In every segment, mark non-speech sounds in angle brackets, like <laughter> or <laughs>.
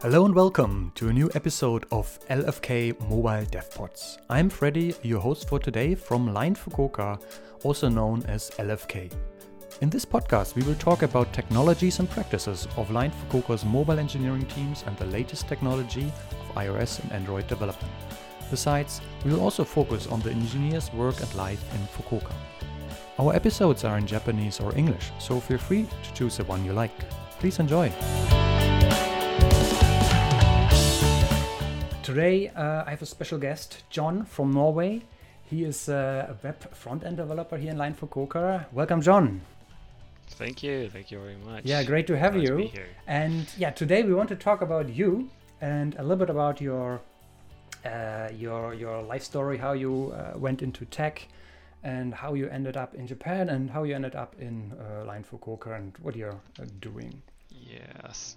Hello and welcome to a new episode of LFK Mobile DevPods. I'm Freddy, your host for today from Line Fukuoka, also known as LFK. In this podcast, we will talk about technologies and practices of Line Fukuoka's mobile engineering teams and the latest technology of iOS and Android development. Besides, we will also focus on the engineers' work and life in Fukuoka. Our episodes are in Japanese or English, so feel free to choose the one you like. Please enjoy. Today, uh, I have a special guest, John from Norway. He is uh, a web front-end developer here in Line Fukuoka. Welcome, John. Thank you. Thank you very much. Yeah, great to have Glad you. To. And yeah, today we want to talk about you and a little bit about your uh, your your life story, how you uh, went into tech, and how you ended up in Japan, and how you ended up in uh, Line Fukuoka, and what you're uh, doing. Yes.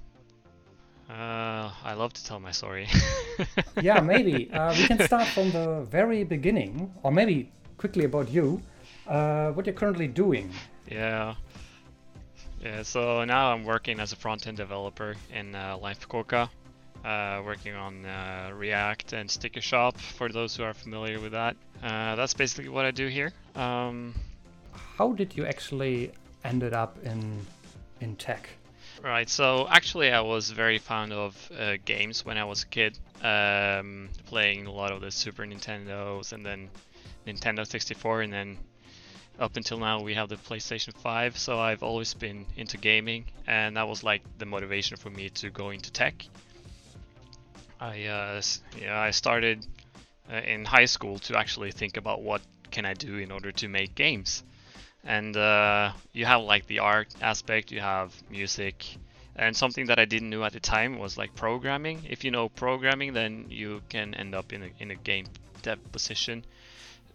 Uh, I love to tell my story. <laughs> yeah, maybe <laughs> uh, we can start from the very beginning, or maybe quickly about you, uh, what you're currently doing. yeah. Yeah. So now I'm working as a front-end developer in uh, Fukuoka, uh, working on uh, React and Sticker Shop. For those who are familiar with that, uh, that's basically what I do here. Um, How did you actually ended up in in tech? Right. So actually, I was very fond of uh, games when I was a kid, um, playing a lot of the Super Nintendos and then Nintendo 64, and then up until now we have the PlayStation 5. So I've always been into gaming, and that was like the motivation for me to go into tech. I uh, yeah I started uh, in high school to actually think about what can I do in order to make games and uh, you have like the art aspect you have music. And something that i didn't know at the time was like programming. If you know programming then you can end up in a, in a game dev position.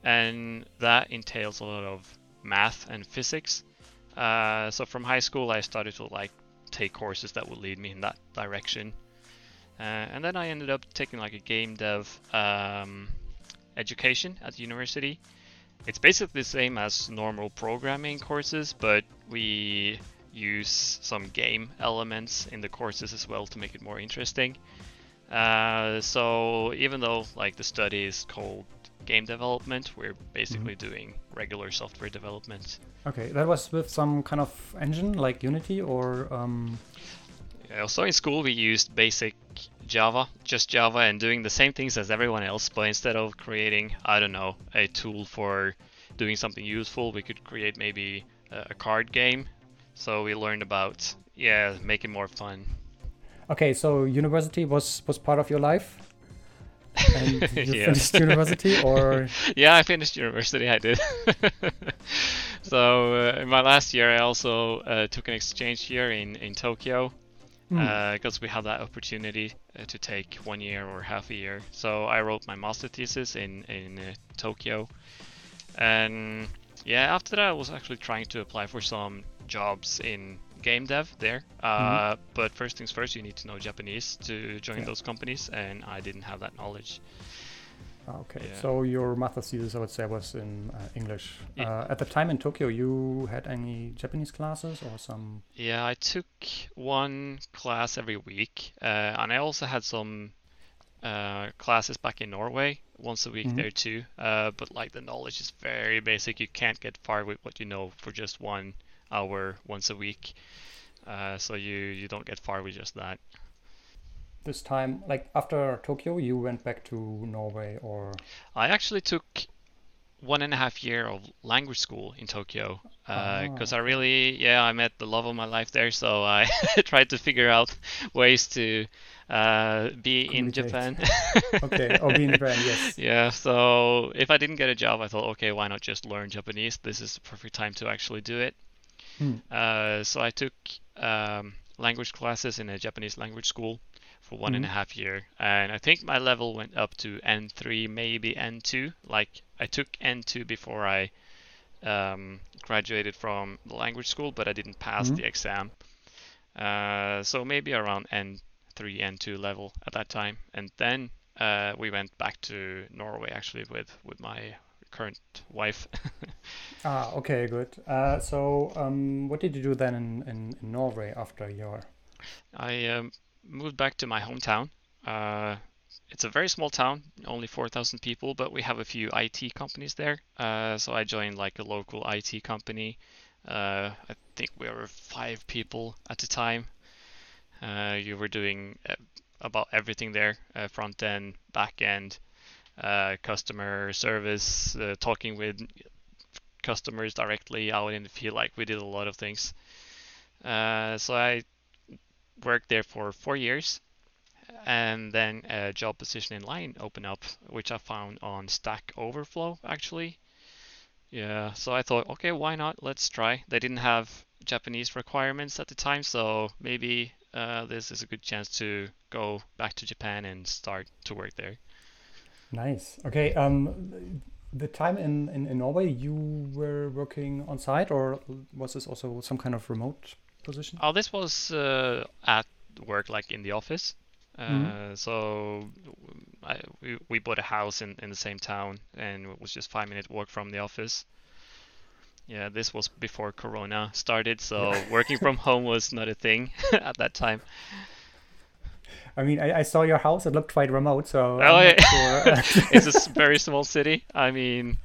And that entails a lot of math and physics. Uh, so from high school i started to like take courses that would lead me in that direction. Uh, and then i ended up taking like a game dev um, education at the university it's basically the same as normal programming courses, but we use some game elements in the courses as well to make it more interesting. Uh, so even though like the study is called game development, we're basically doing regular software development. Okay, that was with some kind of engine like Unity or um, Also in school we used basic Java, just Java, and doing the same things as everyone else, but instead of creating, I don't know, a tool for doing something useful, we could create maybe a card game. So we learned about, yeah, make it more fun. Okay, so university was was part of your life, <laughs> and you Yeah. finished university, or <laughs> yeah, I finished university. I did. <laughs> so uh, in my last year, I also uh, took an exchange year in in Tokyo Because we had that opportunity uh, to take one year or half a year. So I wrote my master thesis in in uh, Tokyo, and yeah, after that I was actually trying to apply for some jobs in game dev there. Uh, But first things first, you need to know Japanese to join Yeah. those companies, and I didn't have that knowledge. Okay. Yeah. So your master thesis, I would say, was in uh, English. Yeah. Uh, at the time in Tokyo, you had any Japanese classes or some? Yeah, I took one class every week, uh, and I also had some uh, classes back in Norway once a week Mhm. there too. Uh, but like the knowledge is very basic. You can't get far with what you know for just one hour once a week. Uh, so you you don't get far with just that. This time, like after Tokyo, you went back to Norway, or I actually took one and a half year of language school in Tokyo because I really, yeah, I met the love of my life there. So I <laughs> tried to figure out ways to uh, be in Japan. <laughs> okay, or be in Japan, yes. <laughs> yeah, so if I didn't get a job, I thought, okay, why not just learn Japanese? This is the perfect time to actually do it. Hmm. Uh, so I took um, language classes in a Japanese language school for one and a half year, and I think my level went up to N3, maybe N2. Like I took N2 before I um, graduated from the language school, but I didn't pass Mhm. the exam. Uh, so maybe around N3, N2 level at that time, and then uh, we went back to Norway actually with with my current wife. <laughs> Ah, okay, good. Uh, so, um, what did you do then in, in, in Norway after your? I um, moved back to my hometown. Uh, it's a very small town, only 4,000 people, but we have a few IT companies there. Uh, so I joined like a local IT company. Uh, I think we were five people at the time. Uh, you were doing uh, about everything there: uh, front end, back end, customer service, talking with customers directly out in the field. Like we did a lot of things. so I worked there for four years and then a job position in line opened up, which I found on Stack Overflow actually. Yeah, so I thought, okay, why not? Let's try. They didn't have Japanese requirements at the time, so maybe uh, this is a good chance to go back to Japan and start to work there. Nice. Okay. Um, the time in, in, in Norway, you were working on site, or was this also some kind of remote position? Oh, this was uh, at work, like in the office. Mm-hmm. Uh, so I, we, we bought a house in, in the same town and it was just five minute walk from the office. Yeah, this was before Corona started, so working from home was not a thing <laughs> at that time. I mean, I, I, saw your house. It looked quite remote, so. Oh, yeah. sure. <laughs> it's a very small city. I mean,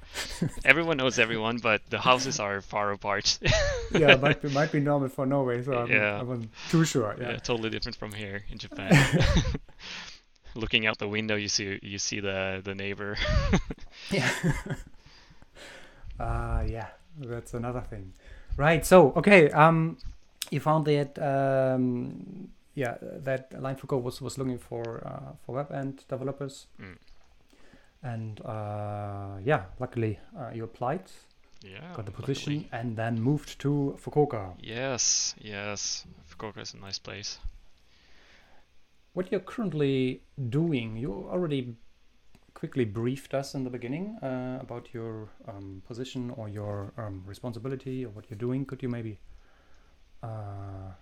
everyone knows everyone, but the houses are far apart. <laughs> yeah, it might be, might be normal for Norway, so I'm, yeah. I wasn't too sure. Yeah. yeah, totally different from here in Japan. <laughs> Looking out the window, you see you see the the neighbor. yeah. Uh, yeah, that's another thing. Right. So, okay. Um, you found that um yeah, that Line Fukuoka was, was looking for uh, for web end developers. Mm. And uh, yeah, luckily uh, you applied, yeah, got the position, luckily. and then moved to Fukuoka. Yes, yes, Fukuoka is a nice place. What you're currently doing, you already quickly briefed us in the beginning uh, about your um, position or your um, responsibility or what you're doing. Could you maybe uh,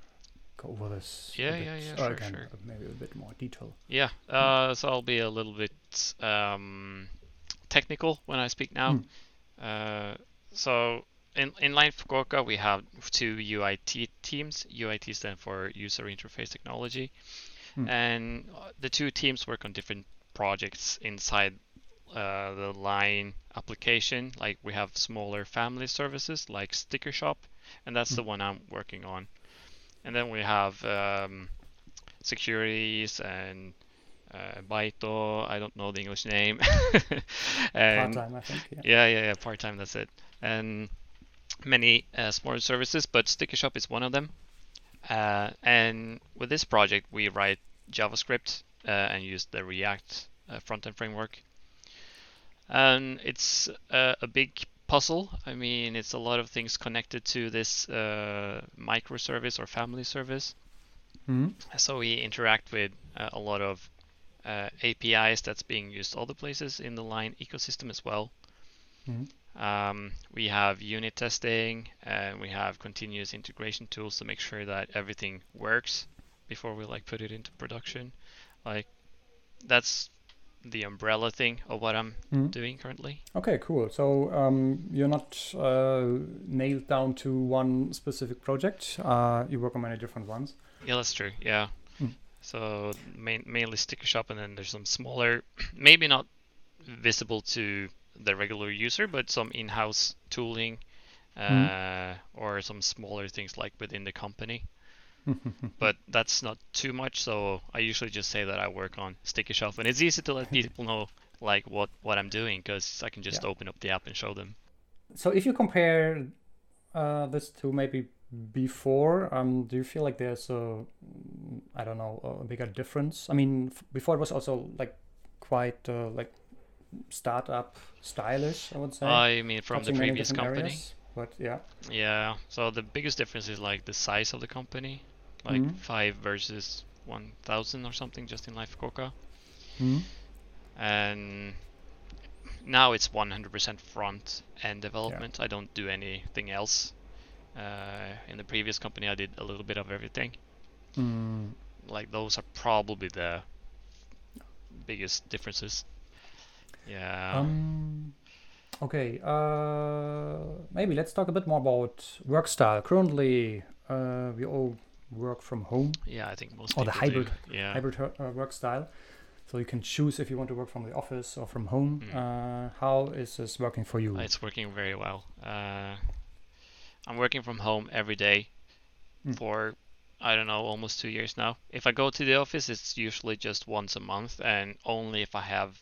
go over this? Yeah, yeah, yeah. Sure, again, sure. Maybe a bit more detail. Yeah. Uh, so I'll be a little bit um, technical when I speak now. Mm. Uh, so in in Line Fukuoka we have two UIT teams. UIT stands for User Interface Technology, mm. and the two teams work on different projects inside uh, the Line application. Like we have smaller family services like Sticker Shop, and that's mm. the one I'm working on. And then we have um, securities and uh, Baito, I don't know the English name. <laughs> part time, I think. Yeah, yeah, yeah, yeah part time. That's it. And many uh, smaller services, but Sticker Shop is one of them. Uh, and with this project, we write JavaScript uh, and use the React uh, front-end framework. And it's uh, a big puzzle. I mean, it's a lot of things connected to this uh, microservice or family service. Mm-hmm. So we interact with uh, a lot of uh, APIs that's being used all the places in the Line ecosystem as well. Mm-hmm. Um, we have unit testing and we have continuous integration tools to make sure that everything works before we like put it into production. Like that's the umbrella thing of what I'm mm. doing currently. Okay, cool. So um, you're not uh, nailed down to one specific project. Uh, you work on many different ones. Yeah, that's true. Yeah. Mm. So main, mainly sticker shop, and then there's some smaller, <clears throat> maybe not visible to the regular user, but some in-house tooling, uh, mm. or some smaller things like within the company. <laughs> but that's not too much. So I usually just say that I work on Sticker Shop, and it's easy to let <laughs> people know like what what I'm doing because I can just yeah. open up the app and show them. So if you compare uh, this to maybe before, um, do you feel like there's a I don't know a bigger difference? I mean, f- before it was also like quite uh, like startup stylish, I would say. I mean, from the previous company. Areas, but yeah. Yeah. So the biggest difference is like the size of the company like mm-hmm. five versus one thousand or something just in Line Fukuoka. Mm-hmm. And now it's 100% front end development. Yeah. I don't do anything else. Uh, in the previous company, I did a little bit of everything. Mm. Like those are probably the biggest differences. Yeah. Um, okay. Uh, maybe let's talk a bit more about work style. Currently, uh, we all work from home. Yeah, I think most or the people do. hybrid Yeah. hybrid uh, work style. So you can choose if you want to work from the office or from home. Mm. Uh, how is this working for you? It's working very well. Uh, I'm working from home every day Mm. for I don't know almost two years now. If I go to the office, it's usually just once a month, and only if I have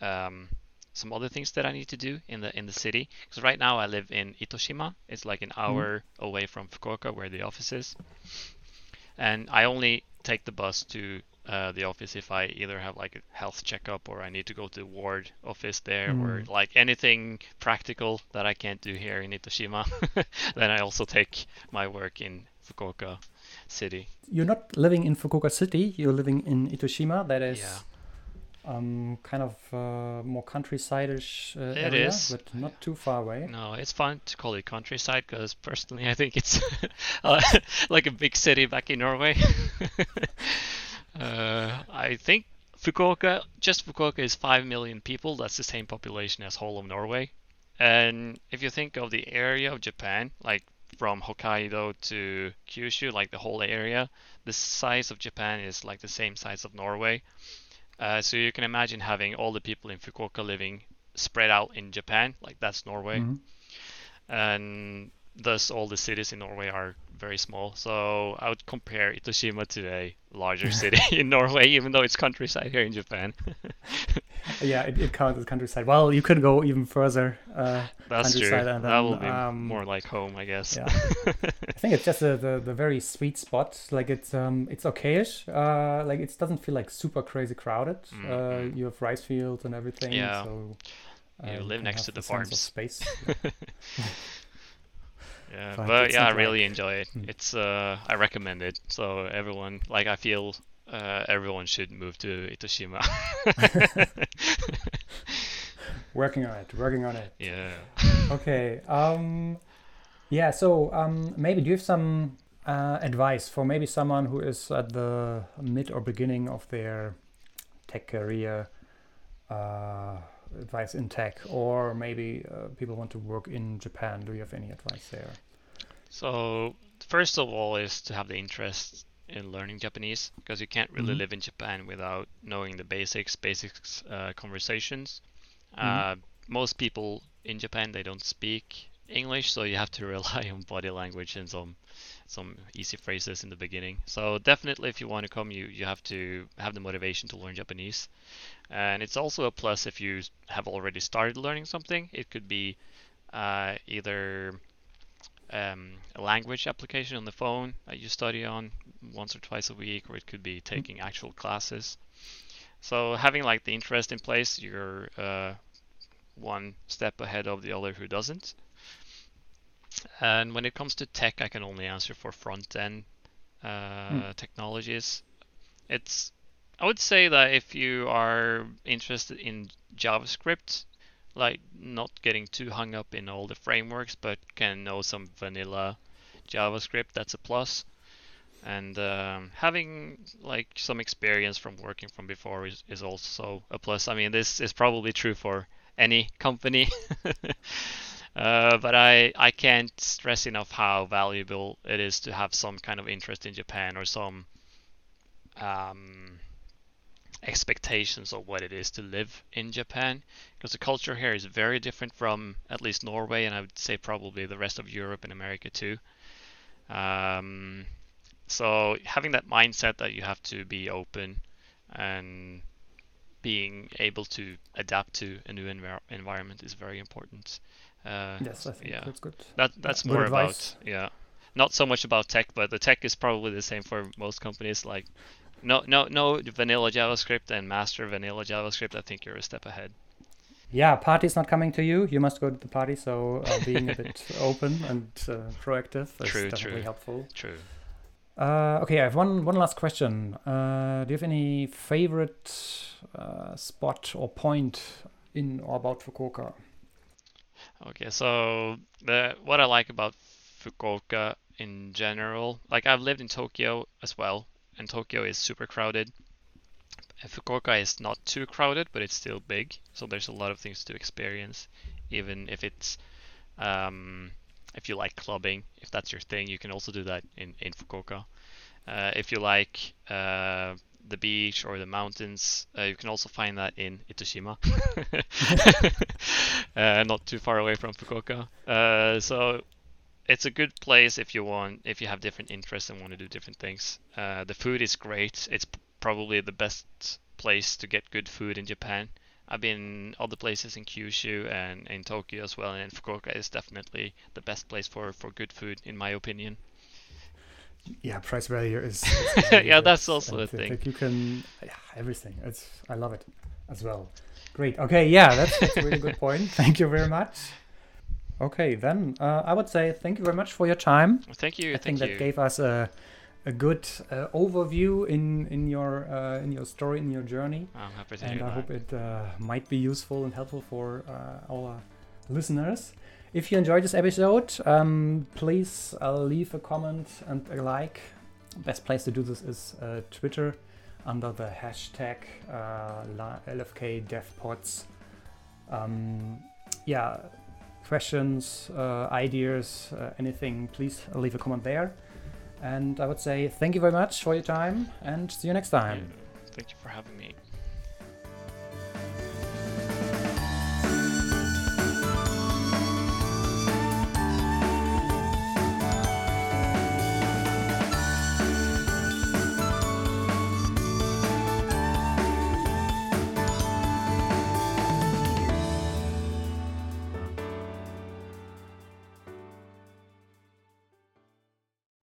um, some other things that I need to do in the in the city. Because right now I live in Itoshima. It's like an hour away from Fukuoka, where the office is, and I only take the bus to uh, the office if I either have like a health checkup or I need to go to the ward office there or Mm. like anything practical that I can't do here in Itoshima. <laughs> then I also take my work in Fukuoka city. You're not living in Fukuoka City. You're living in Itoshima. That is Yeah. Um, kind of uh, more countryside-ish uh, It area, is. but not too far away. No, it's fun to call it countryside because personally I think it's <laughs> uh, like a big city back in Norway. <laughs> uh, I think Fukuoka, just Fukuoka is 5 million people. That's the same population as whole of Norway. And if you think of the area of Japan, like from Hokkaido to Kyushu, like the whole area, the size of Japan is like the same size of Norway. Uh, so you can imagine having all the people in Fukuoka living spread out in Japan, like that's Norway Mhm. and thus all the cities in Norway are very small. So I would compare Itoshima to a larger <laughs> city in Norway, even though it's countryside here in Japan. <laughs> Yeah, it, it counts as countryside. Well, you could go even further. Uh, That's true. Countryside and that will be um, more like home, I guess. yeah. <laughs> I think it's just the, the, the very sweet spot. Like it's um it's okayish. Uh, like it doesn't feel like super crazy crowded. Mm, Uh, mm. you have rice fields and everything. Yeah. So You uh, live next to the a farms. space. Yeah, But but yeah, I really like- enjoy it. Hmm. It's uh, I recommend it. So everyone, like, I feel uh, everyone should move to Itoshima. <laughs> <laughs> working on it. Working on it. yeah. okay. Um, yeah. So um, maybe do you have some uh, advice for maybe someone who is at the mid or beginning of their tech career? Uh, advice in tech, or maybe uh, people want to work in Japan. Do you have any advice there? So first of all is to have the interest in learning Japanese because you can't really Mhm. live in Japan without knowing the basics, basics uh, conversations. Mhm. Uh, most people in Japan they don't speak English, so you have to <laughs> rely on body language and some some easy phrases in the beginning. So definitely, if you want to come, you you have to have the motivation to learn Japanese, and it's also a plus if you have already started learning something. It could be uh, either um, a language application on the phone that you study on once or twice a week, or it could be taking actual classes. So having like the interest in place, you're uh, one step ahead of the other who doesn't. And when it comes to tech, I can only answer for front end uh, technologies. It's I would say that if you are interested in JavaScript, like not getting too hung up in all the frameworks, but can know some vanilla JavaScript, that's a plus. And um, having like some experience from working from before is, is also a plus. I mean, this is probably true for any company. <laughs> uh, but I, I can't stress enough how valuable it is to have some kind of interest in Japan or some um, expectations of what it is to live in Japan because the culture here is very different from at least Norway and I would say probably the rest of Europe and America too. Um, so having that mindset that you have to be open and being able to adapt to a new envir- environment is very important. Uh, Yes, I think yeah. that's good. that that's more advice. about yeah, not so much about tech, but the tech is probably the same for most companies. Like, no no no vanilla JavaScript and master vanilla JavaScript. I think you're a step ahead. Yeah, party's not coming to you. You must go to the party. So uh, being a <laughs> bit open and uh, proactive is True, definitely true. helpful. True. Uh, okay, I have one one last question. Uh, do you have any favorite uh, spot or point in or about Fukuoka? Okay, so the what I like about Fukuoka in general, like I've lived in Tokyo as well, and Tokyo is super crowded. Fukuoka is not too crowded, but it's still big, so there's a lot of things to experience, even if it's um, if you like clubbing, if that's your thing, you can also do that in in Fukuoka. Uh, if you like uh, the beach or the mountains, uh, you can also find that in Itoshima, <laughs> uh, not too far away from Fukuoka. Uh, so it's a good place if you want, if you have different interests and want to do different things. Uh, the food is great. It's probably the best place to get good food in Japan. I've been other places in Kyushu and in Tokyo as well, and Fukuoka is definitely the best place for, for good food, in my opinion. Yeah price value is, is <laughs> yeah that's also and a thing. like you can yeah, everything. It's i love it as well. Great. Okay yeah that's, that's a really good <laughs> point. Thank you very much. Okay then uh, i would say thank you very much for your time. Thank you i thank think you. that gave us a a good uh, overview in in your uh, in your story in your journey I'm happy to and i that. hope it uh, might be useful and helpful for uh, our listeners if you enjoyed this episode, um, please uh, leave a comment and a like. Best place to do this is uh, Twitter under the hashtag uh, LFK DevPods. Um, yeah, questions, uh, ideas, uh, anything, please leave a comment there. And I would say thank you very much for your time and see you next time. Thank you for having me.